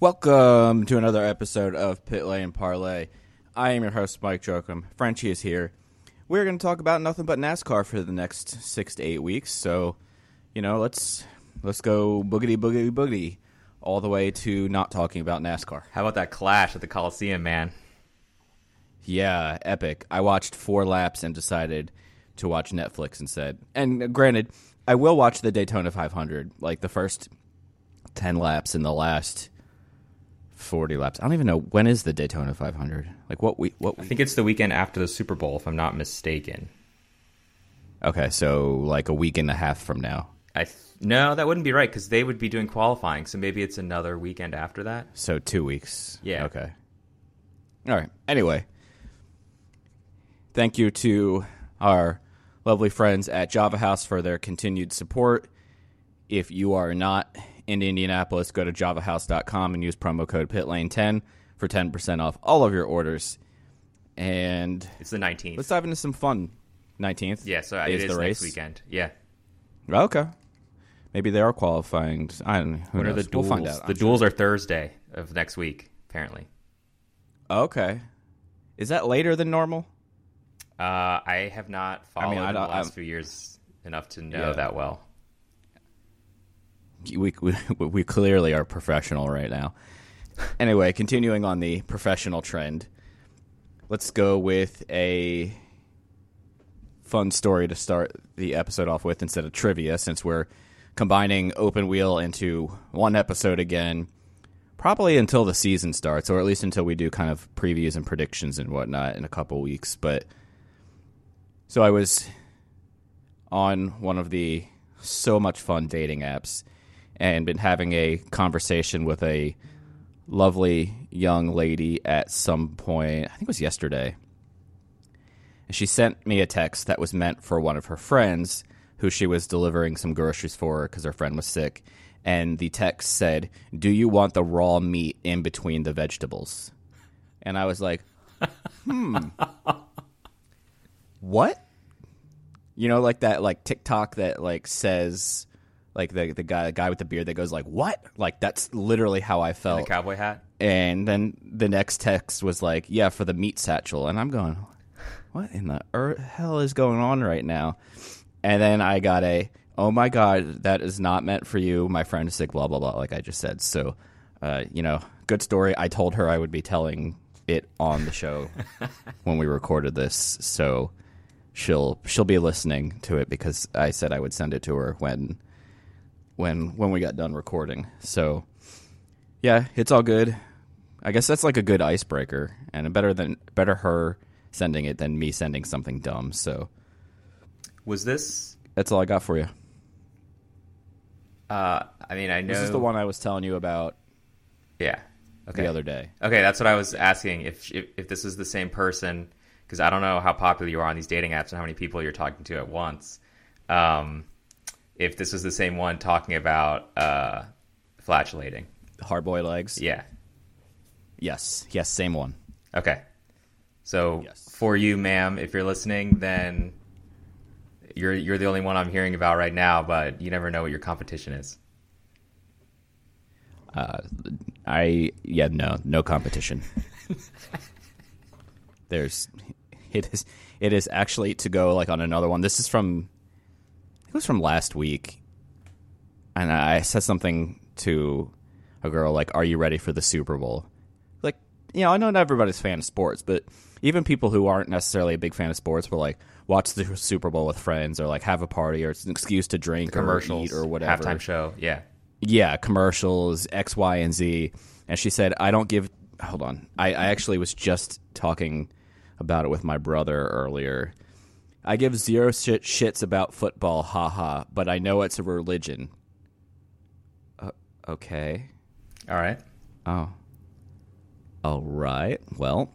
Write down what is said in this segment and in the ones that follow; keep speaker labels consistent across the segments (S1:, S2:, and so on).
S1: Welcome to another episode of Pit Lane Parlay. I am your host, Mike Jokum. Frenchie is here. We're going to talk about nothing but NASCAR for the next six to eight weeks. So, you know, let's let's go boogity boogity boogity all the way to not talking about NASCAR.
S2: How about that clash at the Coliseum, man?
S1: Yeah, epic. I watched four laps and decided to watch Netflix instead. And uh, granted, I will watch the Daytona 500, like the first 10 laps in the last 40 laps. I don't even know when is the Daytona 500. Like what we what
S2: I think it's the weekend after the Super Bowl, if I'm not mistaken.
S1: Okay, so like a week and a half from now.
S2: I th- no, that wouldn't be right because they would be doing qualifying, so maybe it's another weekend after that.
S1: So 2 weeks.
S2: Yeah.
S1: Okay. All right. Anyway, thank you to our lovely friends at Java House for their continued support. If you are not in Indianapolis, go to javahouse.com and use promo code PITLANE10 for 10% off all of your orders. And
S2: It's the 19th.
S1: let's dive into some fun. 19th?
S2: yeah, so
S1: is
S2: it is
S1: the race.
S2: weekend. Yeah.
S1: Okay. Maybe they are qualifying. I don't know. Who
S2: When are the duels?
S1: We'll find out.
S2: The
S1: I'm
S2: duels are Thursday of next week, apparently.
S1: Okay. Is that later than normal?
S2: Uh, I have not followed
S1: mean, I
S2: the last
S1: I'm-
S2: few years enough to know
S1: Yeah.
S2: that well.
S1: We, we we clearly are professional right now. Anyway, continuing on the professional trend, let's go with a fun story to start the episode off with instead of trivia, since we're combining open wheel into one episode again. Probably until the season starts, or at least until we do kind of previews and predictions and whatnot in a couple weeks. But so I was on one of the so much fun dating apps and been having a conversation with a lovely young lady at some point. I think it was yesterday. And she sent me a text that was meant for one of her friends who she was delivering some groceries for because her friend was sick. And the text said, Do you want the raw meat in between the vegetables? And I was like, Hmm. what? You know, like that, like TikTok that like says, like the the guy the guy with the beard that goes like, "What?" Like that's literally how I
S2: The
S1: felt.
S2: cowboy hat.
S1: And then the next text was like, "Yeah, for the meat satchel," and I'm going, "What in the earth hell is going on right now?" And then I got a, "Oh my god, that is not meant for you. My friend is sick." Blah blah blah. Like I just said. So, uh, you know, good story. I told her I would be telling it on the show when we recorded this, so she'll she'll be listening to it because I said I would send it to her when when when we got done recording. So yeah, it's all good. I guess that's like a good icebreaker and better than better her sending it than me sending something dumb. So
S2: Was this?
S1: that's all I got for you.
S2: Uh, I mean, I know
S1: This is the one I was telling you about
S2: Yeah. Okay.
S1: the other day.
S2: Okay, that's what I was asking. If if, if this is the same person, because I don't know how popular you are on these dating apps and how many people you're talking to at once. Um, if this is the same one talking about uh, flatulating.
S1: Hard boiled eggs.
S2: Yeah.
S1: Yes. Yes. Same one.
S2: Okay. So
S1: Yes.
S2: for you, ma'am, if you're listening, then you're you're the only one I'm hearing about right now. But you never know what your competition is.
S1: Uh, I yeah no no competition. There's it is it is actually to go like on another one. This is from it was from last week, and I said something to a girl like, "Are you ready for the Super Bowl?" Like you know, I know not everybody's a fan of sports, but even people who aren't necessarily a big fan of sports will like watch the Super Bowl with friends or like have a party or it's an excuse to drink or
S2: Commercials
S1: eat or whatever.
S2: halftime show. Yeah.
S1: yeah, commercials, X, Y, and Z. And she said, I don't give. Hold on. I, I actually was just talking about it with my brother earlier. I give zero shit, shits about football, haha, but I know it's a religion. Uh, okay.
S2: All right.
S1: Oh. All right. Well,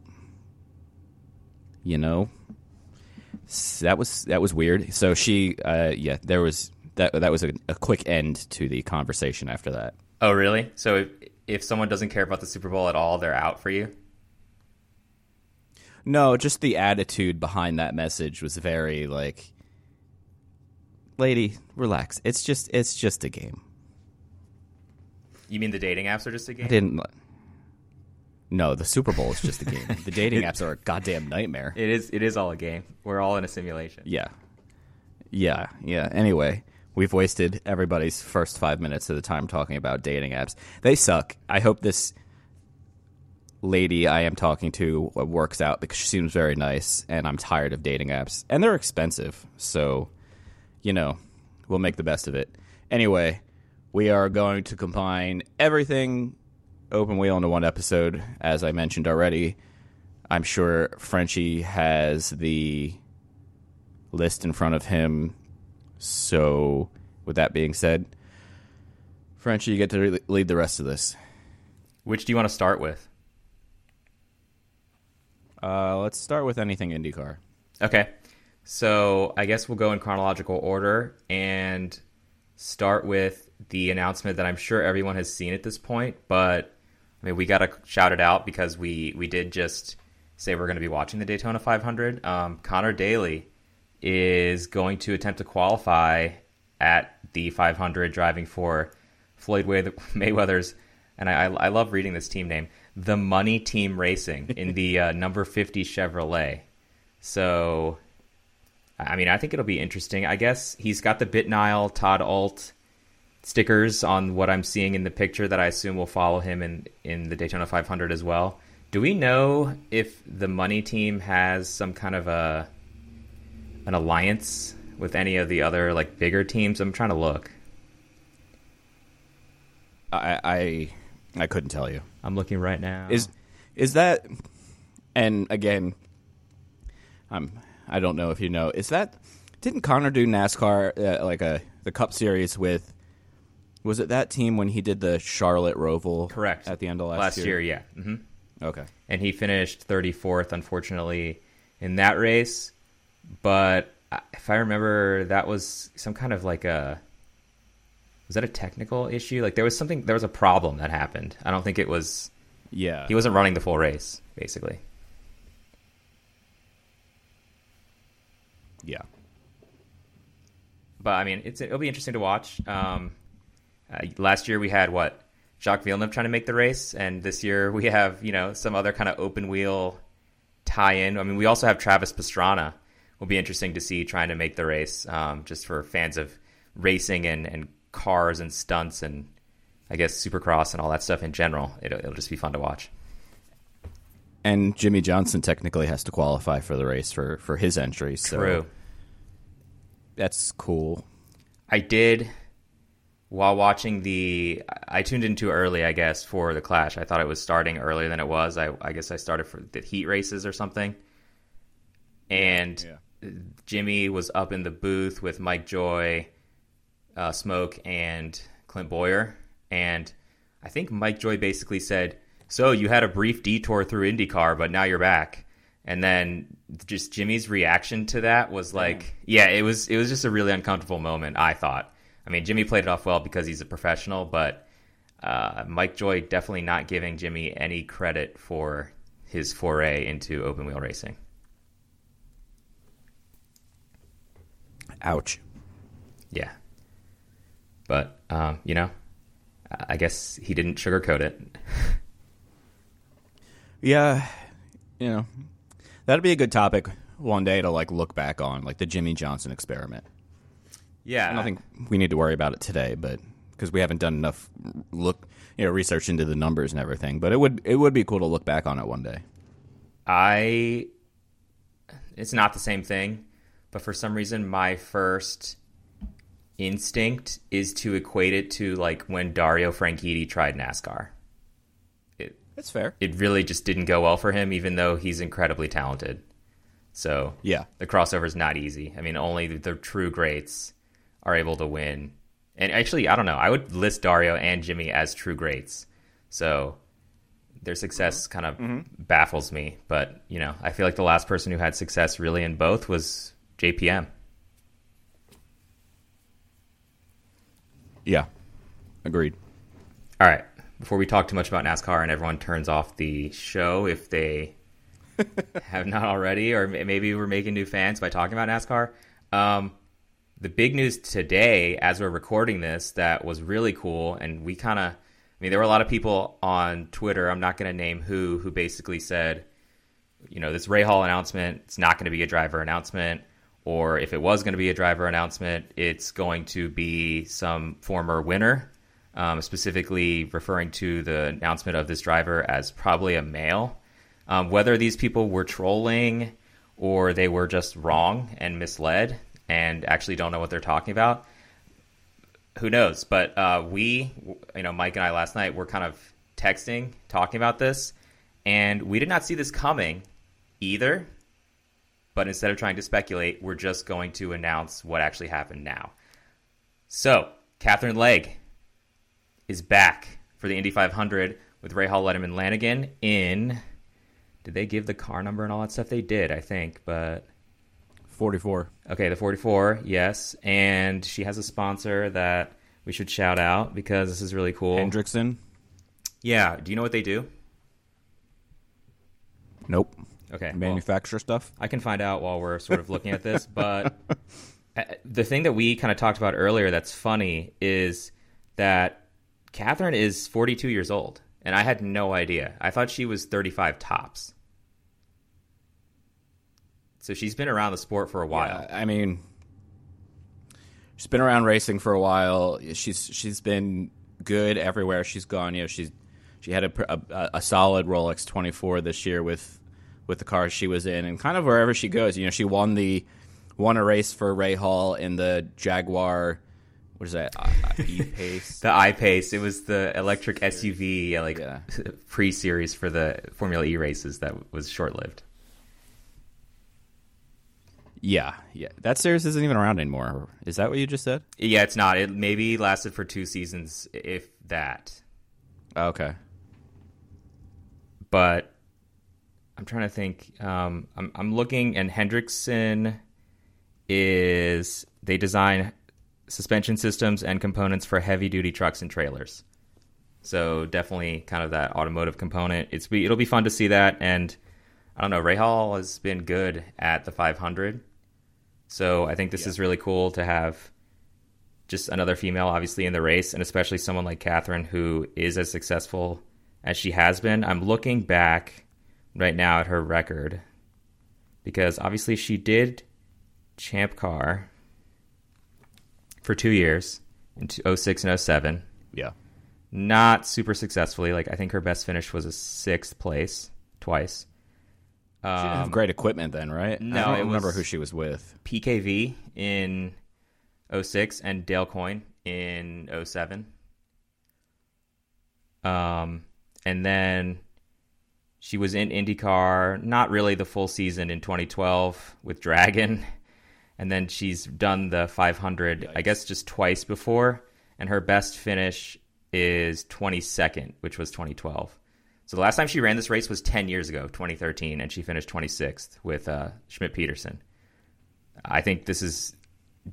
S1: you know, that was that was weird. So she, uh, yeah, there was that. That was a, a quick end to the conversation after that.
S2: Oh, really? So if if someone doesn't care about the Super Bowl at all, they're out for you.
S1: No, just the attitude behind that message was very like, lady, relax. It's just it's just a game.
S2: You mean the dating apps are just a game?
S1: I didn't. No, the Super Bowl is just a game. the dating apps are a goddamn nightmare.
S2: It is. It is all a game. We're all in a simulation.
S1: Yeah. Yeah, yeah. Anyway, we've wasted everybody's first five minutes of the time talking about dating apps. They suck. I hope this lady I am talking to works out because she seems very nice, and I'm tired of dating apps. And they're expensive. So, you know, we'll make the best of it. Anyway, we are going to combine everything open wheel into one episode, as I mentioned already. I'm sure Frenchie has the list in front of him. So, with that being said, Frenchie, you get to lead the rest of this.
S2: Which do you want to start with?
S1: Uh, let's start with anything IndyCar.
S2: Okay. So I guess we'll go in chronological order and start with the announcement that I'm sure everyone has seen at this point, but I mean we got to shout it out because we we did just say we're going to be watching the Daytona 500. Um, Conor Daly is going to attempt to qualify at the 500, driving for Floyd Mayweather's, and I, I love reading this team name, the Money Team Racing in the uh, number 50 Chevrolet. So, I mean, I think it'll be interesting. I guess he's got the Bitnile Todd Alt stickers on what I'm seeing in the picture that I assume will follow him in, in the Daytona 500 as well. Do we know if the money team has some kind of a an alliance with any of the other like bigger teams? I'm trying to look.
S1: I, I, I couldn't tell you.
S2: I'm looking right now.
S1: Is is that? And again, I'm. I don't know if you know. Is that? Didn't Conor do NASCAR uh, like a the Cup Series with? Was it that team when he did the Charlotte Roval?
S2: correct
S1: at the end of last,
S2: last
S1: year.
S2: year? Yeah. hmm
S1: Okay.
S2: and he finished 34th, unfortunately, in that race. But if I remember, that was some kind of like a was that a technical issue? Like there was something, there was a problem that happened. I don't think it was.
S1: Yeah.
S2: He wasn't running the full race, basically.
S1: yeah.
S2: But I mean, it's it'll be interesting to watch. Um, uh, last year we had what Jacques Villeneuve trying to make the race, and this year we have you know some other kind of open wheel tie-in. I mean, we also have Travis Pastrana. Will be interesting to see trying to make the race, um, just for fans of racing and, and cars and stunts and I guess Supercross and all that stuff in general. It'll, it'll just be fun to watch.
S1: And Jimmie Johnson technically has to qualify for the race for for his entry. So
S2: True.
S1: That's cool.
S2: I did while watching the. I tuned in too early, I guess, for the Clash. I thought it was starting earlier than it was. I, I guess I started for the heat races or something. And Jimmie was up in the booth with Mike Joy, uh, Smoke, and Clint Bowyer. And I think Mike Joy basically said, So you had a brief detour through IndyCar, but now you're back. And then just Jimmie's reaction to that was like, yeah, it was it was just a really uncomfortable moment. I thought. I mean, Jimmie played it off well because he's a professional, but uh, Mike Joy definitely not giving Jimmie any credit for his foray into open wheel racing.
S1: Ouch.
S2: Yeah, but um, you know, I guess he didn't sugarcoat it.
S1: Yeah, you know, that'd be a good topic one day to like look back on, like the Jimmie Johnson experiment.
S2: Yeah,
S1: I don't think we need to worry about it today, but because we haven't done enough look, you know, research into the numbers and everything. But it would it would be cool to look back on it one day.
S2: I it's not the same thing, but for some reason my first instinct is to equate it to like when Dario Franchitti tried NASCAR. It
S1: That's fair.
S2: it really just didn't go well for him even though he's incredibly talented. So,
S1: Yeah.
S2: the crossover is not easy. I mean, only the, the true greats are able to win. And actually, I don't know. I would list Dario and Jimmie as true greats. So their success mm-hmm. kind of mm-hmm. baffles me. But, you know, I feel like the last person who had success really in both was JPM.
S1: Yeah, agreed.
S2: All right. Before we talk too much about NASCAR and everyone turns off the show if they have not already, or maybe we're making new fans by talking about NASCAR. Um, the big news today, as we're recording this, that was really cool, and we kind of, I mean, there were a lot of people on Twitter. I'm not going to name who, who basically said, you know, this Rahal announcement, it's not going to be a driver announcement, or if it was going to be a driver announcement, it's going to be some former winner, um, specifically referring to the announcement of this driver as probably a male. Um, whether these people were trolling or they were just wrong and misled and actually don't know what they're talking about, who knows? But uh, we, you know, Mike and I last night were kind of texting, talking about this, and we did not see this coming either. But instead of trying to speculate, we're just going to announce what actually happened now. So, Katherine Legge is back for the Indy 500 with Rahal, Letterman, Lanigan in. Did they give the car number and all that stuff? They did, I think, but
S1: Forty four.
S2: Okay, the 44, yes. And she has a sponsor that we should shout out because this is really cool.
S1: Hendrickson.
S2: Yeah, do you know what they do?
S1: Nope.
S2: Okay. well,
S1: Manufacturer stuff.
S2: I can find out while we're sort of looking at this, but uh, the thing that we kind of talked about earlier that's funny is that Katherine is 42 years old, and I had no idea. I thought she was 35 tops. So she's been around the sport for a while.
S1: Yeah, I mean, she's been around racing for a while. She's she's been good everywhere she's gone. You know, she's she had a, a, a solid Rolex 24 this year with with the cars she was in, and kind of wherever she goes. You know, she won the won a race for Rahal in the Jaguar. What is that? E Pace.
S2: The I-Pace. It was the electric SUV, like
S1: Yeah.
S2: pre-series for the Formula E races that was short-lived.
S1: yeah, yeah. That series isn't even around anymore. Is that what you just said?
S2: Yeah, it's not. It maybe lasted for two seasons, if that.
S1: Okay.
S2: But I'm trying to think. Um, I'm I'm looking, and Hendrickson is they design suspension systems and components for heavy-duty trucks and trailers. So definitely kind of that automotive component. It's be it'll be fun to see that, and I don't know. Rahal has been good at the 500, so I think this is really cool to have just another female, obviously, in the race, and especially someone like Katherine who is as successful as she has been. I'm looking back right now at her record because obviously she did Champ Car for two years in 06 and 07
S1: Yeah.
S2: not super successfully. Like I think her best finish was a sixth place twice.
S1: She didn't have great equipment then, right?
S2: Um, no,
S1: I don't remember who she was with.
S2: PKV in 06 and Dale Coyne in 07. Um, and then she was in IndyCar, not really the full season in 2012 with Dragon. And then she's done the 500, I guess, just twice before. And her best finish is 22nd, which was 2012. So the last time she ran this race was 10 years ago, 2013, and she finished 26th with uh, Schmidt Peterson. I think this is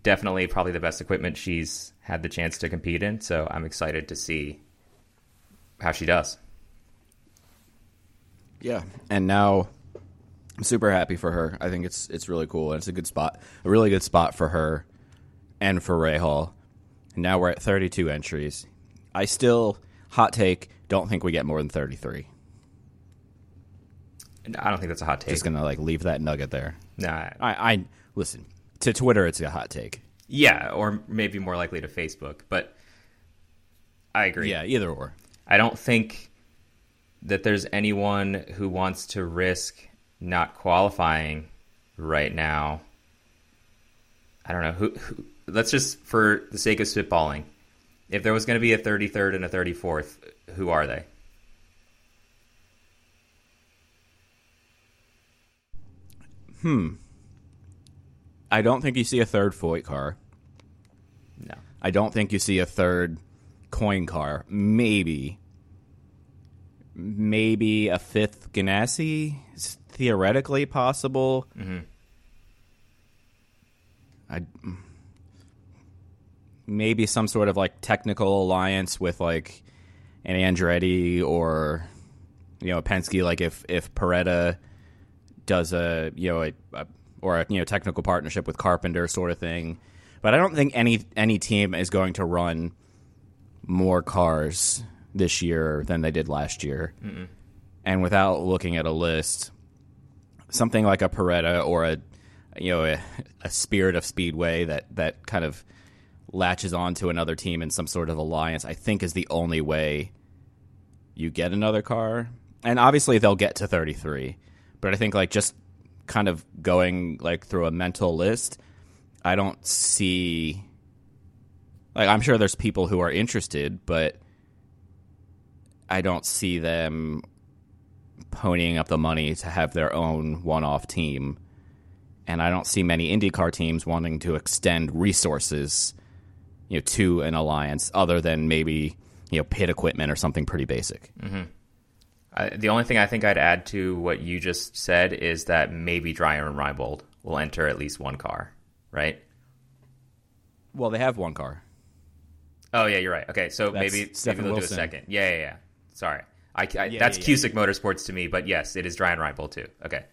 S2: definitely probably the best equipment she's had the chance to compete in. So I'm excited to see how she does.
S1: Yeah, and now I'm super happy for her. I think it's it's really cool, and it's a good spot, a really good spot for her and for Rahal. And now we're at 32 entries. I still hot take don't think we get more than 33.
S2: I don't think that's a hot take.
S1: Just gonna like leave that nugget there.
S2: Nah.
S1: I, I listen to Twitter. It's a hot take.
S2: Yeah, or maybe more likely to Facebook. But I agree.
S1: Yeah, either or.
S2: I don't think that there's anyone who wants to risk not qualifying right now. I don't know who, who let's just for the sake of spitballing. If there was going to be a 33rd and a 34th, who are they? Hmm.
S1: I don't think you see a third Foyt car.
S2: No.
S1: I don't think you see a third Coyne car. Maybe. Maybe a fifth Ganassi is theoretically possible. Mm-hmm. I mm, maybe some sort of like technical alliance with like an Andretti or you know a Penske. Like if if Paretta does a you know a, a or a you know technical partnership with Carpenter sort of thing. But I don't think any any team is going to run more cars this year than they did last year. And without looking at a list, something like a Paretta or a you know a, a Spirit of Speedway that that kind of latches onto another team in some sort of alliance, I think is the only way you get another car. And obviously they'll get to 33. But I think like just kind of going like through a mental list, I don't see like I'm sure there's people who are interested, but I don't see them ponying up the money to have their own one-off team. And I don't see many IndyCar teams wanting to extend resources, you know, to an alliance other than maybe, you know, pit equipment or something pretty basic. Mm-hmm.
S2: I, the only thing I think I'd add to what you just said is that maybe Dreyer and Reinbold will enter at least one car, right?
S1: Well, they have one car.
S2: Oh yeah, you're right. Okay, so
S1: That's
S2: maybe maybe they'll do a second. Yeah, yeah, yeah. Sorry, I, I
S1: Yeah,
S2: that's
S1: yeah,
S2: Cusick Motorsports to me, but yes, it is Dreyer and Reinbold too. Okay,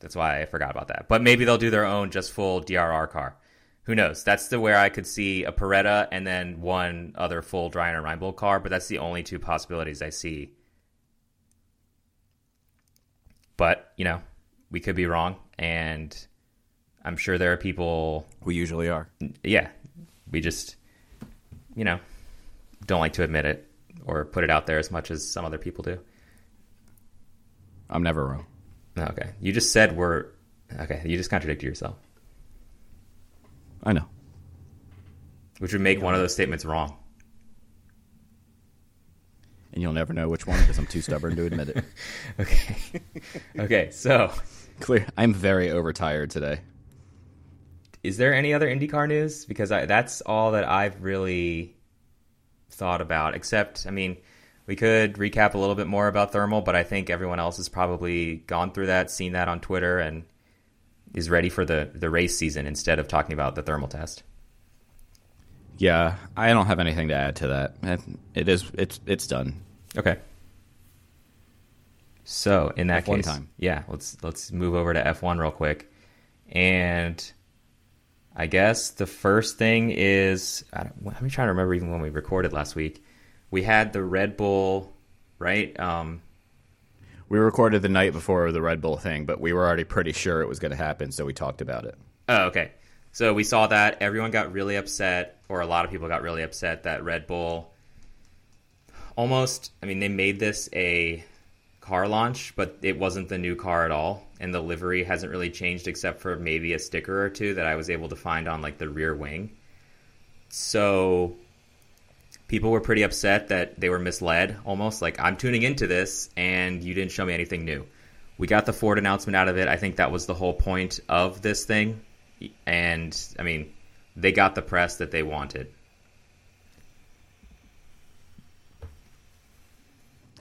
S2: that's why I forgot about that. But maybe they'll do their own just full DRR car. Who knows? That's the where I could see a Paretta and then one other full Dreyer and Reinbold car. But that's the only two possibilities I see. But you know, we could be wrong, and I'm sure there are people
S1: We usually are.
S2: yeah, we just, you know, don't like to admit it or put it out there as much as some other people do.
S1: I'm never wrong.
S2: Okay, you just said we're okay. You just contradicted yourself,
S1: I know.
S2: which would make one of those statements wrong.
S1: And you'll never know which one because I'm too stubborn to admit it.
S2: Okay, okay. So,
S1: Clear. I'm very overtired today.
S2: is there any other IndyCar news? Because I, that's all that I've really thought about. Except, I mean, we could recap a little bit more about thermal, but I think everyone else has probably gone through that, seen that on Twitter, and is ready for the the race season instead of talking about the thermal test.
S1: Yeah, I don't have anything to add to that. It is. It's. It's done.
S2: Okay. So in that
S1: F1
S2: case,
S1: time.
S2: yeah, let's let's move over to F one real quick, and I guess the first thing is I don't, I'm trying to remember even when we recorded last week. We had the Red Bull, right? Um,
S1: We recorded the night before the Red Bull thing, but we were already pretty sure it was going to happen, so we talked about it.
S2: Oh, okay. So we saw that everyone got really upset, or a lot of people got really upset that Red Bull almost. I mean, they made this a car launch, but it wasn't the new car at all, and the livery hasn't really changed except for maybe a sticker or two that I was able to find on like the rear wing. So people were pretty upset that they were misled almost like I'm tuning into this and you didn't show me anything new. We got the Ford announcement out of it. I think that was the whole point of this thing. And I mean, they got the press that they wanted.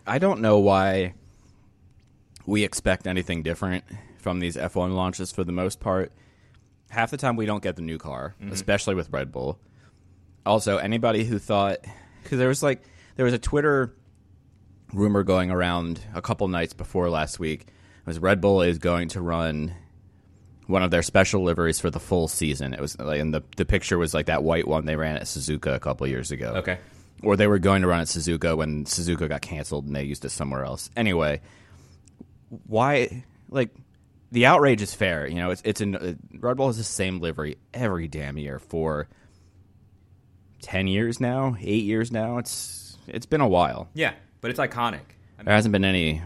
S1: I don't know why we expect anything different from these F1 launches for the most part. Half the time we don't get the new car, mm-hmm. especially with Red Bull. Also, anybody who thought cuz there was like there was a Twitter rumor going around a couple nights before last week was Red Bull is going to run one of their special liveries for the full season. It was like and the the picture was like that white one they ran at Suzuka a couple years ago
S2: Okay.
S1: or they were going to run at Suzuka when Suzuka got canceled and they used it somewhere else. Anyway, why like the outrage is fair, you know, it's it's an uh, Red Bull has the same livery every damn year for 10 years now, 8 years now. It's It's been a while.
S2: Yeah, but it's iconic. I,
S1: There hasn't been any.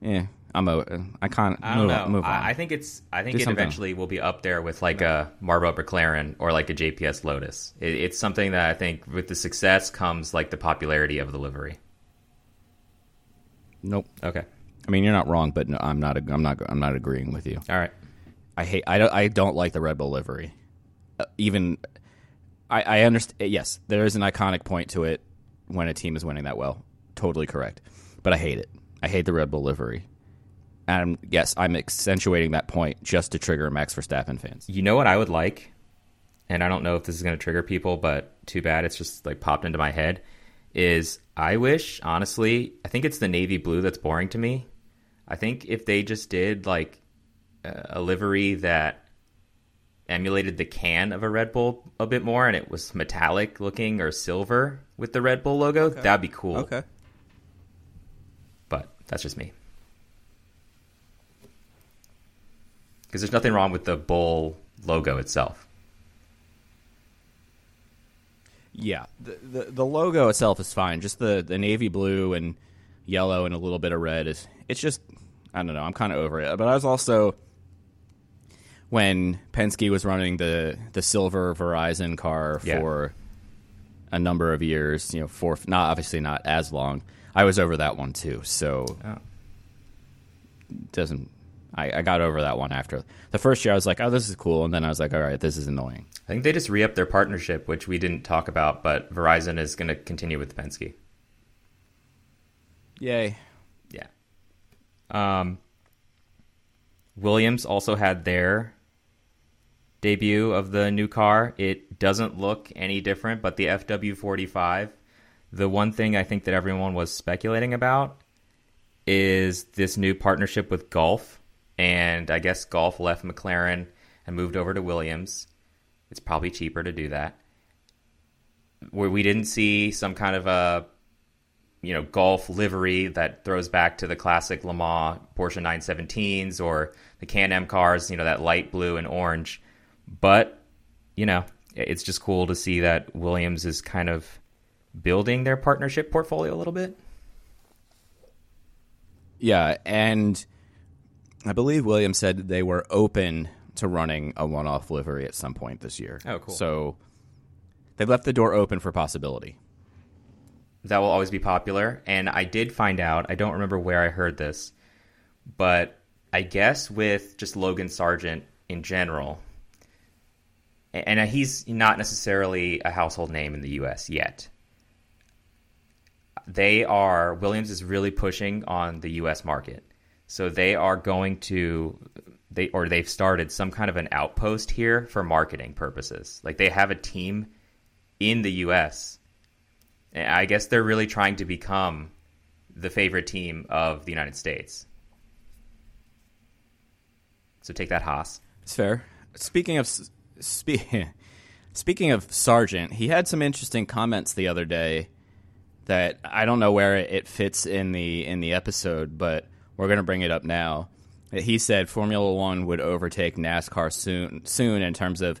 S1: Yeah, I'm a. I can't.
S2: I don't
S1: move,
S2: know.
S1: Move on.
S2: I, I think it's. I think
S1: Do
S2: it
S1: something.
S2: eventually will be up there with like a Marlboro McLaren or like a JPS Lotus. It, it's something that I think with the success comes like the popularity of the livery.
S1: nope.
S2: Okay.
S1: I mean, you're not wrong, but no, I'm not. I'm not. I'm not agreeing with you.
S2: All right.
S1: I hate. I don't. I don't like the Red Bull livery. Uh, even. I, I understand. Yes, there is an iconic point to it when a team is winning that well. Totally correct. But I hate it. I hate the Red Bull livery. And yes, I'm accentuating that point just to trigger Max Verstappen fans.
S2: You know what I would like, and I don't know if this is going to trigger people, but too bad it's just like popped into my head. Is I wish honestly, I think it's the navy blue that's boring to me. I think if they just did like a a livery that emulated the can of a Red Bull a bit more, and it was metallic looking or silver with the Red Bull logo, that'd be cool.
S3: Okay.
S2: But that's just me. Because there's nothing wrong with the bull logo itself.
S1: Yeah, the, the the logo itself is fine. Just the the navy blue and yellow and a little bit of red is. It's just I don't know. I'm kind of over it. But I was also when Penske was running the the silver Verizon car
S2: Yeah.
S1: for a number of years. You know, for not obviously not as long. I was over that one too. So
S2: Oh.
S1: doesn't. I, I got over that one after the first year. I was like, "Oh, this is cool," and then I was like, "All right, this is annoying."
S2: I think they just re upped their partnership, which we didn't talk about, but Verizon is going to continue with Penske.
S1: Yay!
S2: Um, Williams also had their debut of the new car. It doesn't look any different, but the FW45. The one thing I think that everyone was speculating about is this new partnership with Gulf. And I guess Gulf left McLaren and moved over to Williams. It's probably cheaper to do that. Where we didn't see some kind of a you know Gulf livery that throws back to the classic Le Mans Porsche 917s or the Can-Am cars, you know that light blue and orange. But you know, it's just cool to see that Williams is kind of building their partnership portfolio a little bit.
S1: Yeah, and I believe Williams said they were open to running a one-off livery at some point this year.
S2: Oh, cool.
S1: So they left the door open for possibility.
S2: That will always be popular. And I did find out, I don't remember where I heard this, but I guess with just Logan Sargent in general, and he's not necessarily a household name in the US yet. They are, Williams is really pushing on the US market. So they are going to, they or they've started some kind of an outpost here for marketing purposes. Like they have a team in the US I guess they're really trying to become the favorite team of the United States. So take that, Haas.
S1: It's fair. Speaking of spe- speaking of Sargent, he had some interesting comments the other day that I don't know where it fits in the in the episode, but we're going to bring it up now. He said Formula One would overtake NASCAR soon soon in terms of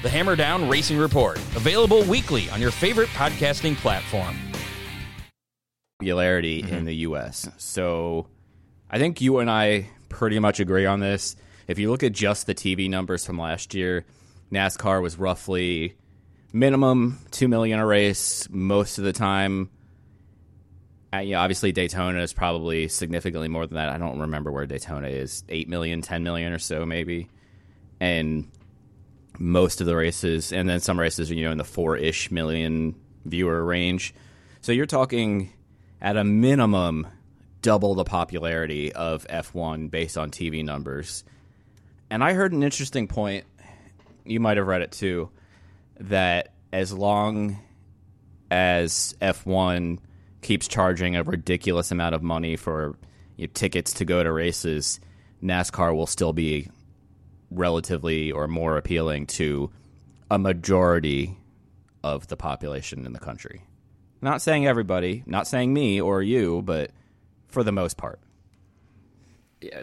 S4: The Hammer Down Racing Report, available weekly on your favorite podcasting platform.
S1: popularity in the U.S. So I think you and I pretty much agree on this. If you look at just the TV numbers from last year, NASCAR was roughly minimum two million a race most of the time. uh, you know, obviously Daytona is probably significantly more than that. I don't remember where Daytona is, 8 million, 10 million or so maybe. And most of the races and then some races are, you know, in the 4-ish million viewer range. So you're talking at a minimum double the popularity of F1 based on TV numbers. And I heard an interesting point, you might have read it too, that as long as F1 keeps charging a ridiculous amount of money for you know, tickets to go to races, NASCAR will still be relatively or more appealing to a majority of the population in the country. Not saying everybody, not saying me or you, but for the most part.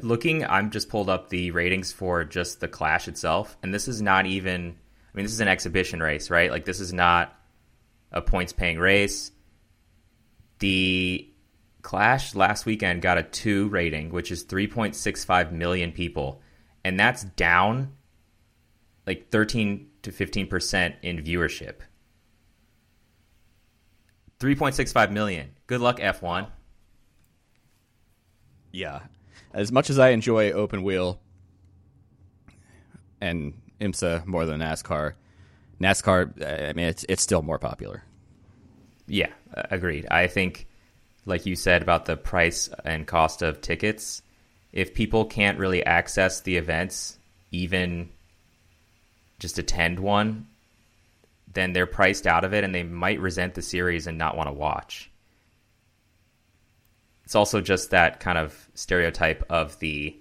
S2: looking i'm just pulled up the ratings for just the clash itself and this is not even i mean this is an exhibition race right like this is not a points paying race the clash last weekend got a 2 rating which is 3.65 million people and that's down like 13 to 15% in viewership 3.65 million good luck f1
S1: Yeah. As much as I enjoy open wheel and IMSA more than NASCAR, NASCAR, I mean, it's it's still more popular.
S2: Yeah, agreed. I think, like you said about the price and cost of tickets, if people can't really access the events, even just attend one, then they're priced out of it and they might resent the series and not want to watch. It's also just that kind of stereotype of the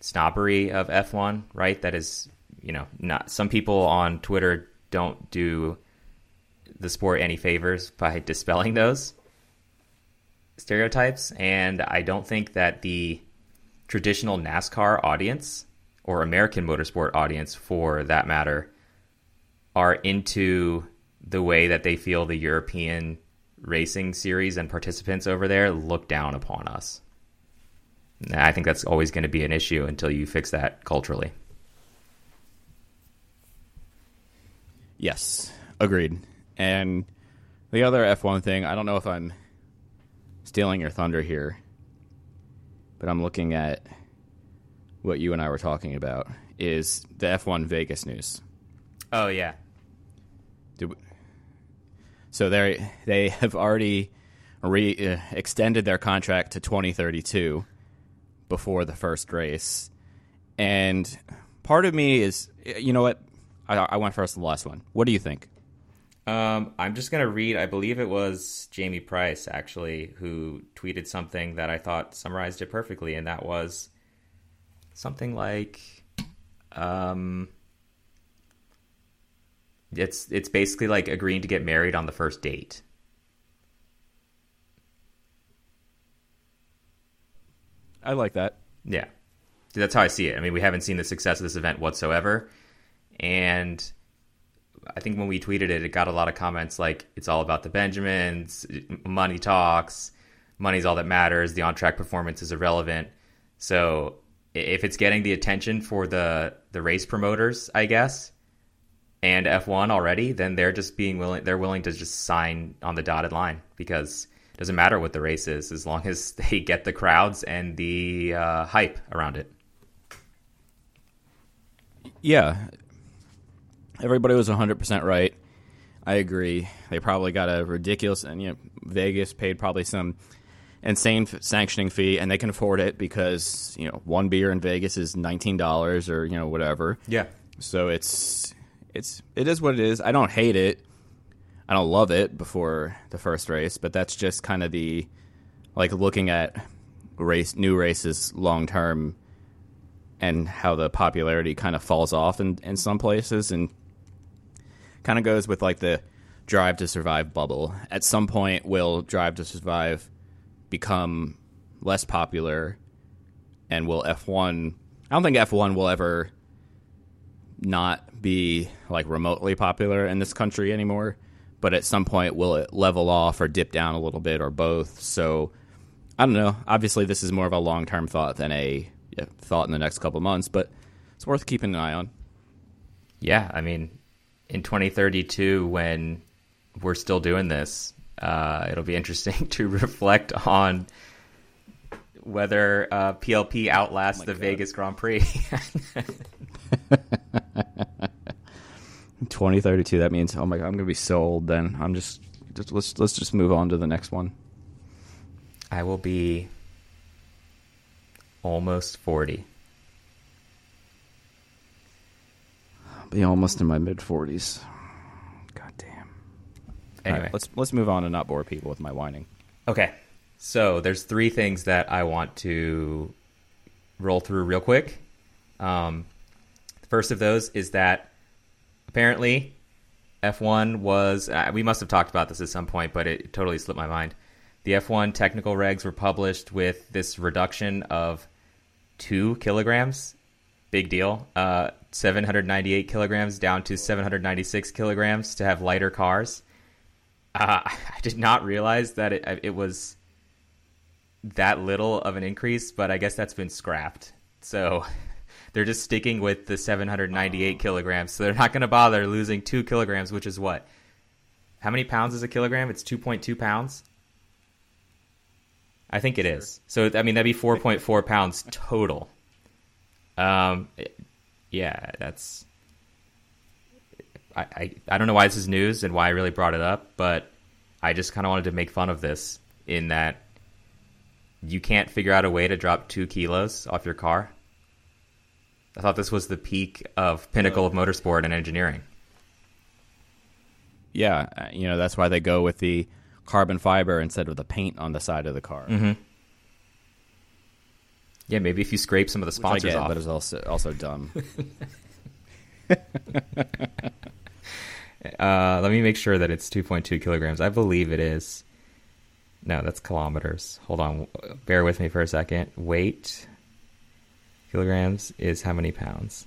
S2: snobbery of F1, right? That is, you know, not some people on Twitter don't do the sport any favors by dispelling those stereotypes. And I don't think that the traditional NASCAR audience or American motorsport audience, for that matter, are into the way that they feel the European racing series and participants over there look down upon us. And I think that's always going to be an issue until you fix that culturally.
S1: Yes, agreed. And the other F1 thing, I don't know if I'm stealing your thunder here, but I'm looking at what you and I were talking about is the F1 Vegas news.
S2: Oh yeah,
S1: Did we- so they they have already re uh, extended their contract to 2032 before the first race, and part of me is, you know what, I, I went first the last one. What do you think?
S2: Um, I'm just gonna read. I believe it was Jamie Price actually who tweeted something that I thought summarized it perfectly, and that was something like, um, it's it's basically like agreeing to get married on the first date.
S1: I like that.
S2: Yeah, that's how I see it. I mean, we haven't seen the success of this event whatsoever, and I think when we tweeted it, it got a lot of comments like it's all about the Benjamins, money talks, money's all that matters, the on-track performance is irrelevant. So if it's getting the attention for the the race promoters, I guess, and F1 already, then they're just being willing they're willing to just sign on the dotted line because it doesn't matter what the race is as long as they get the crowds and the uh, hype around it.
S1: Yeah. Everybody was 100% right. I agree. They probably got a ridiculous, and you know, Vegas paid probably some insane f- sanctioning fee, and they can afford it because you know one beer in Vegas is nineteen dollars or you know whatever.
S2: Yeah.
S1: So it's it's it is what it is. I don't hate it. I don't love it before the first race, but that's just kind of the like looking at race new races long term and how the popularity kind of falls off in, in some places and kind of goes with like the drive to survive bubble. At some point will drive to survive become less popular and will F1 I don't think F1 will ever not be like remotely popular in this country anymore, but at some point will it level off or dip down a little bit or both. So I don't know. Obviously, this is more of a long term thought than a thought in the next couple months, but it's worth keeping an eye on.
S2: Yeah, I mean, in 2032, when we're still doing this, Uh, it'll be interesting to reflect on whether uh, PLP outlasts the Vegas Grand Prix.
S1: 2032. That means, oh my god, I'm gonna be so old. Then I'm just, just let's let's just move on to the next one.
S2: I will be almost 40.
S1: Be almost in my mid 40s. God damn.
S2: Anyway,
S1: right, let's let's move on and not bore people with my whining.
S2: Okay. So there's three things that I want to roll through real quick. Um, the first of those is that apparently F1 was. Uh, we must have talked about this at some point, but it totally slipped my mind. The F1 technical regs were published with this reduction of two kilograms. Big deal. Uh, 798 kilograms down to 796 kilograms to have lighter cars. Uh, I did not realize that it, it was that little of an increase, but I guess that's been scrapped. So they're just sticking with the 798 kilograms. So they're not going to bother losing two kilograms, which is what? How many pounds is a kilogram? It's 2.2 pounds. I think it is. So I mean that'd be 4.4 pounds total. Um, yeah, that's. I, I I don't know why this is news and why I really brought it up, but I just kind of wanted to make fun of this in that you can't figure out a way to drop two kilos off your car. I thought this was the peak of pinnacle of motorsport and engineering.
S1: Yeah, uh, you know that's why they go with the carbon fiber instead of the paint on the side of the car.
S2: Yeah, maybe if you scrape some of the
S1: Which I
S2: sponsors
S1: get,
S2: off.
S1: but it's also also dumb.
S2: Uh, let me make sure that it's 2.2 kilograms. I believe it is. No, that's kilometers. Hold on. Bear with me for a second. Weight kilograms is how many pounds?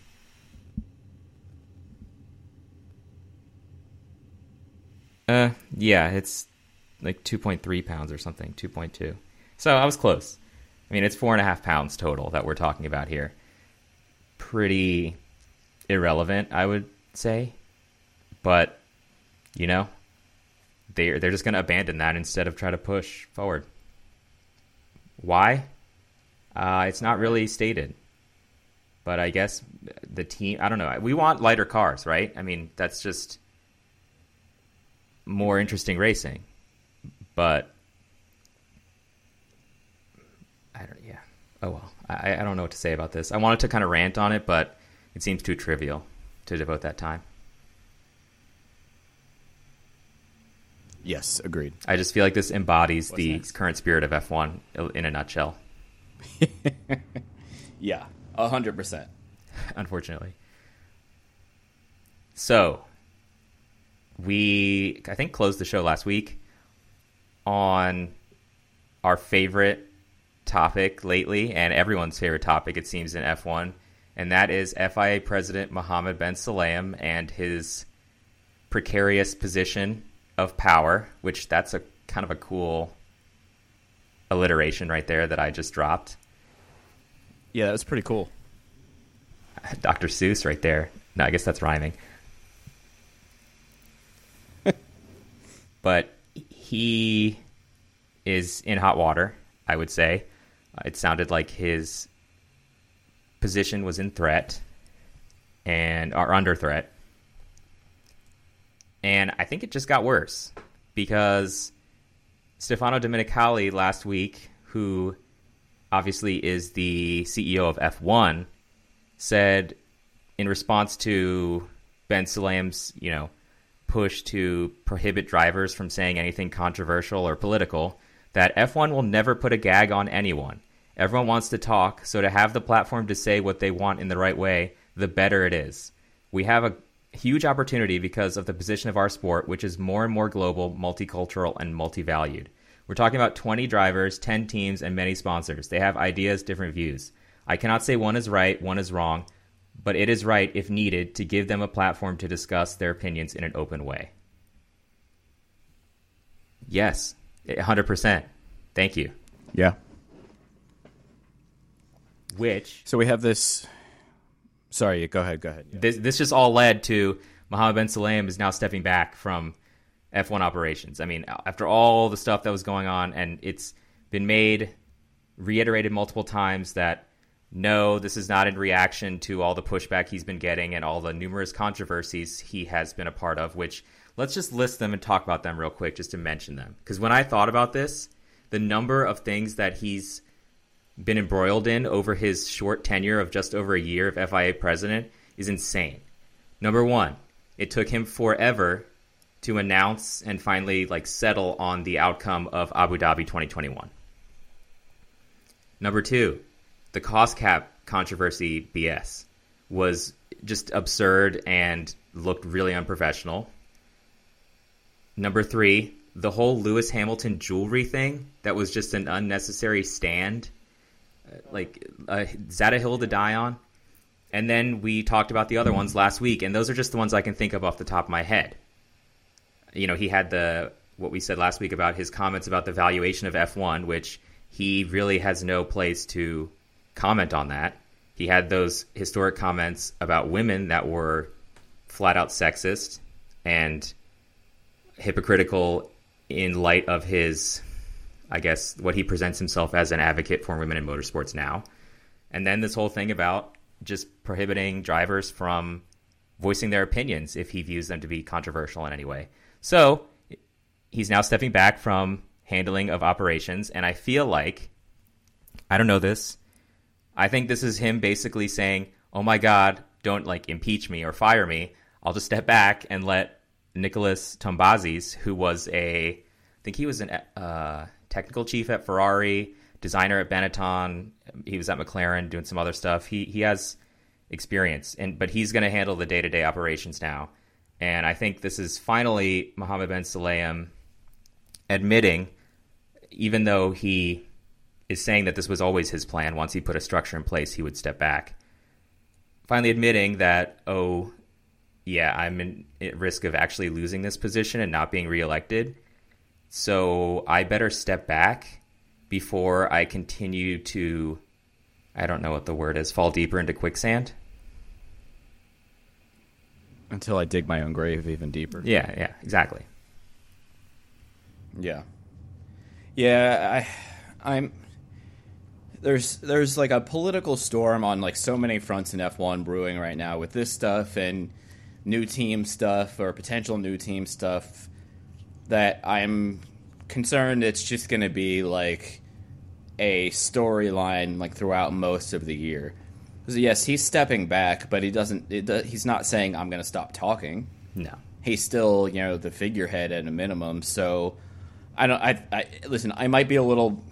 S2: Uh, yeah, it's like 2.3 pounds or something. 2.2. So I was close. I mean, it's four and a half pounds total that we're talking about here. Pretty irrelevant, I would say but you know they're, they're just going to abandon that instead of try to push forward. Why? Uh, it's not really stated, but I guess the team. I don't know. We want lighter cars, right? I mean, that's just more interesting racing, but I don't. Yeah. Oh well. I, I don't know what to say about this. I wanted to kind of rant on it, but it seems too trivial to devote that time.
S1: yes, agreed.
S2: I just feel like this embodies
S1: What's
S2: the
S1: next?
S2: current spirit of F1 in a nutshell,
S1: Yeah, hundred percent.
S2: unfortunately. So, we, I think, closed the show last week on our favorite topic lately, and everyone's favorite topic, it seems, in F1, and that is FIA President Mohammed Ben Sulayem and his precarious position of power, which that's a kind of a cool alliteration right there that I just dropped.
S1: Yeah, that was pretty cool.
S2: Dr. Seuss right there. No, I guess that's rhyming. but he is in hot water, I would say. It sounded like his position was in threat and are under threat. And I think it just got worse because Stefano Domenicali last week, who obviously is the CEO of F1, said in response to Ben Sulayem's, you know, push to prohibit drivers from saying anything controversial or political that F1 will never put a gag on anyone. Everyone wants to talk, so to have the platform to say what they want in the right way, the better it is. We have a huge opportunity because of the position of our sport, which is more and more global, multicultural, and multi-valued. We're talking about 20 drivers, 10 teams, and many sponsors. They have ideas, different views. I cannot say one is right, one is wrong, but it is right, if needed, to give them a platform to discuss their opinions in an open way. Yes, 100%. Thank you.
S1: Yeah.
S2: Which
S1: So we have this. Sorry, go ahead. Go ahead. Yeah.
S2: this this just all led to Mohammed Ben Sulayem is now stepping back from F1 operations. I mean, after all the stuff that was going on, and it's been made, reiterated multiple times that no, this is not in reaction to all the pushback he's been getting and all the numerous controversies he has been a part of, which let's just list them and talk about them real quick just to mention them. Because when I thought about this, the number of things that he's been embroiled in over his short tenure of just over a year of FIA president is insane. Number one, it took him forever to announce and finally like settle on the outcome of Abu Dhabi 2021. Number two, the cost cap controversy BS was just absurd and looked really unprofessional. Number three, the whole Lewis Hamilton jewelry thing that was just an unnecessary stand, like uh, a hill to die on? And then we talked about the other ones last week, and those are just the ones I can think of off the top of my head. You know, he had the what we said last week about his comments about the valuation of F1, which he really has no place to comment on that. He had those historic comments about women that were flat out sexist and hypocritical in light of his, I guess, what he presents himself as an advocate for women in motorsports now. And then this whole thing about just prohibiting drivers from voicing their opinions if he views them to be controversial in any way. So he's now stepping back from handling of operations, and I feel like I don't know this. I think this is him basically saying, "Oh my God, don't like impeach me or fire me. I'll just step back and let Nikolas Tombazis, who was a, I think he was an uh, technical chief at Ferrari, designer at Benetton. He was at McLaren doing some other stuff. He he has experience, and but he's going to handle the day to day operations now. And I think this is finally Mohammed Ben Sulayem admitting, even though he is saying that this was always his plan, once he put a structure in place, he would step back. Finally admitting that, oh, yeah, I'm in, at risk of actually losing this position and not being reelected. So I better step back before I continue to, I don't know what the word is, fall deeper into quicksand.
S1: Until I dig my own grave even deeper.
S2: Yeah, yeah, exactly.
S1: Yeah. Yeah, I I'm there's there's like a political storm on like so many fronts in F1 brewing right now with this stuff and new team stuff or potential new team stuff that I'm concerned it's just going to be like a storyline like throughout most of the year. So yes, he's stepping back, but he doesn't. It, he's not saying I'm going to stop talking.
S2: No.
S1: He's still, you know, the figurehead at a minimum. So I don't. I, I listen. I might be a little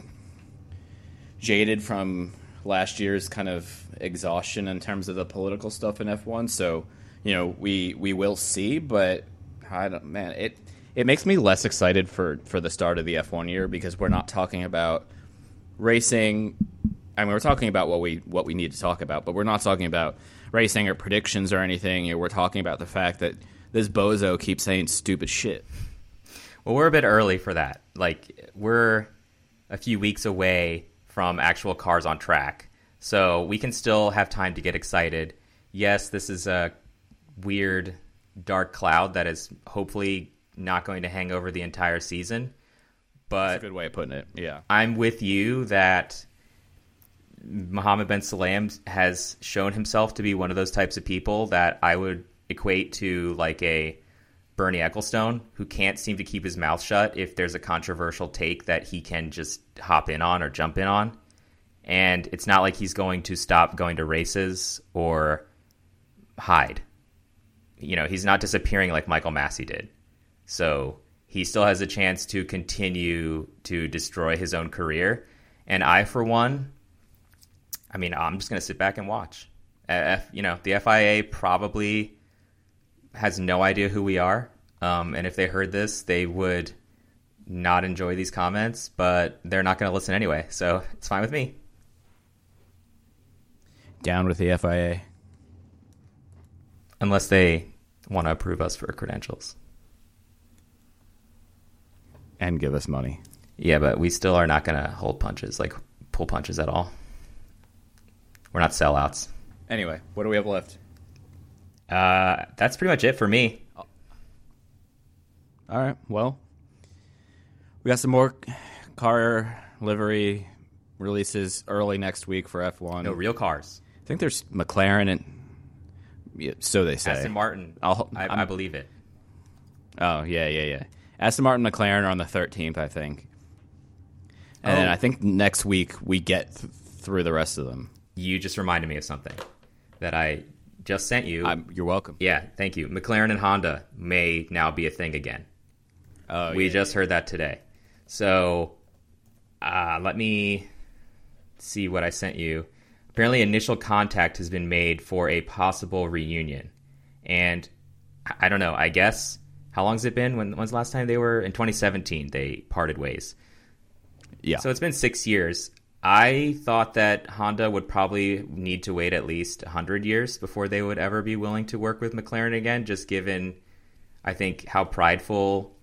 S1: jaded from last year's kind of exhaustion in terms of the political stuff in F1. So you know, we we will see. But I don't. Man, it it makes me less excited for for the start of the F1 year because we're not talking about racing I mean, we're talking about what we what we need to talk about, but we're not talking about racing or predictions or anything. We're talking about the fact that this bozo keeps saying stupid shit.
S2: Well, we're a bit early for that. Like, we're a few weeks away from actual cars on track, so we can still have time to get excited. Yes, this is a weird, dark cloud that is hopefully not going to hang over the entire season. But
S1: That's a good way of putting it. Yeah.
S2: I'm with you that Mohammed Ben Sulayem has shown himself to be one of those types of people that I would equate to like a Bernie Ecclestone who can't seem to keep his mouth shut if there's a controversial take that he can just hop in on or jump in on. And it's not like he's going to stop going to races or hide. You know, he's not disappearing like Michael Masi did. So he still has a chance to continue to destroy his own career. And I, for one, I mean, I'm just going to sit back and watch. F, you know, the FIA probably has no idea who we are. Um, and if they heard this, they would not enjoy these comments, but they're not going to listen anyway. So it's fine with me.
S1: Down with the FIA.
S2: Unless they want to approve us for credentials.
S1: And give us money.
S2: Yeah, but we still are not going to hold punches, like pull punches at all. We're not sellouts.
S1: Anyway, what do we have left?
S2: Uh, that's pretty much it for me.
S1: All right. Well, we got some more car livery releases early next week for F1.
S2: No real cars.
S1: I think there's McLaren and yeah, so they say.
S2: Aston Martin.
S1: I'll-
S2: I,
S1: I'm-
S2: I believe it.
S1: Oh yeah, yeah, yeah. Aston Martin, McLaren are on the 13th, I think. And then
S2: Oh.
S1: I think next week we get th- through the rest of them.
S2: You just reminded me of something that I just sent you.
S1: I'm, you're welcome.
S2: yeah, thank you. McLaren and Honda may now be a thing again.
S1: Oh,
S2: we
S1: yeah.
S2: just heard that today. So uh, let me see what I sent you. Apparently, initial contact has been made for a possible reunion, and I don't know. I guess how long's it been? When when's the last time they were in 2017? They parted ways.
S1: yeah.
S2: So it's been six years. I thought that Honda would probably need to wait at least 100 years before they would ever be willing to work with McLaren again, just given, I think, how prideful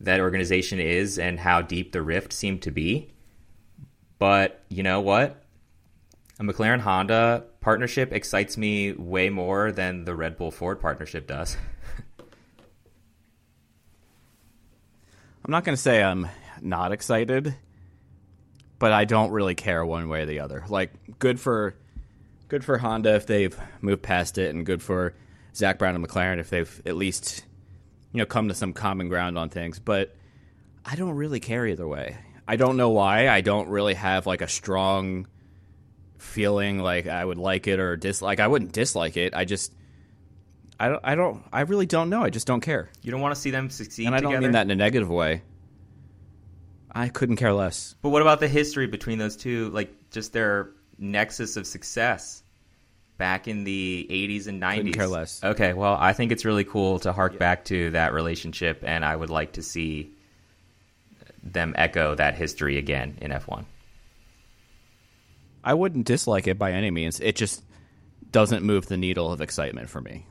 S2: that organization is and how deep the rift seemed to be. But you know what? A McLaren Honda partnership excites me way more than the Red Bull Ford partnership does.
S1: I'm not going to say I'm not excited, but I don't really care one way or the other. Like, good for good for Honda if they've moved past it, and good for Zak Brown and McLaren if they've at least you know come to some common ground on things. But I don't really care either way. I don't know why. I don't really have like a strong feeling like I would like it or dislike. I wouldn't dislike it. I just I don't. I don't. I really don't know. I just don't care.
S2: You don't want to see them succeed
S1: And I don't
S2: together?
S1: mean that in a negative way. I couldn't care less.
S2: But what about the history between those two? Like just their nexus of success back in the 80s and 90s.
S1: Couldn't care less.
S2: Okay, well, I think it's really cool to hark back to that relationship, and I would like to see them echo that history again in F1.
S1: I wouldn't dislike it by any means. It just doesn't move the needle of excitement for me.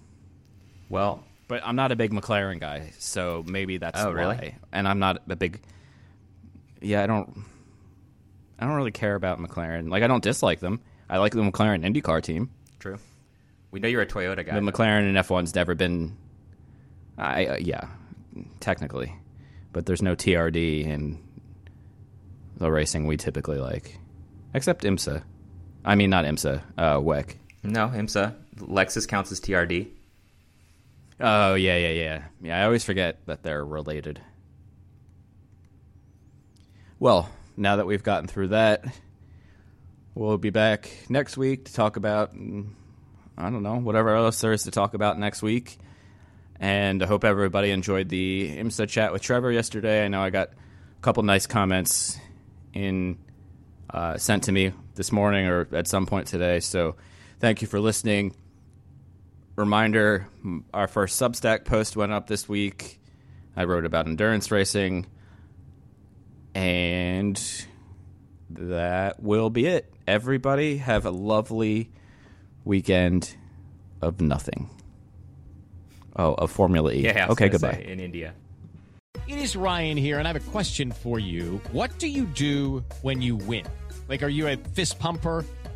S2: Well,
S1: But I'm not a big McLaren guy, so maybe that's
S2: Oh,
S1: why.
S2: really?
S1: And I'm not a big. Yeah, I don't. I don't really care about McLaren. Like I don't dislike them. I like the McLaren IndyCar team.
S2: true. We know you're a Toyota guy.
S1: The McLaren and F1's never been. I uh, yeah, technically, but there's no TRD in the racing we typically like, except IMSA. I mean, not IMSA. Uh, WEC.
S2: no, IMSA. Lexus counts as TRD.
S1: Oh yeah, yeah, yeah, yeah. I always forget that they're related. Well, now that we've gotten through that, we'll be back next week to talk about mm, I don't know whatever else there is to talk about next week. And I hope everybody enjoyed the IMSA chat with Trevor yesterday. I know I got a couple nice comments in uh, sent to me this morning or at some point today. So thank you for listening reminder our first substack post went up this week i wrote about endurance racing and that will be it everybody have a lovely weekend of nothing oh of formula e
S2: Yeah,
S1: okay goodbye
S2: say, in India.
S5: It is Ryan here, and I have a question for you. What do you do when you win? Like, are you a fist pumper?